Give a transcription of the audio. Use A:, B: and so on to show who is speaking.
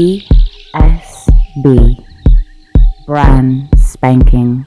A: BSB. Brand spanking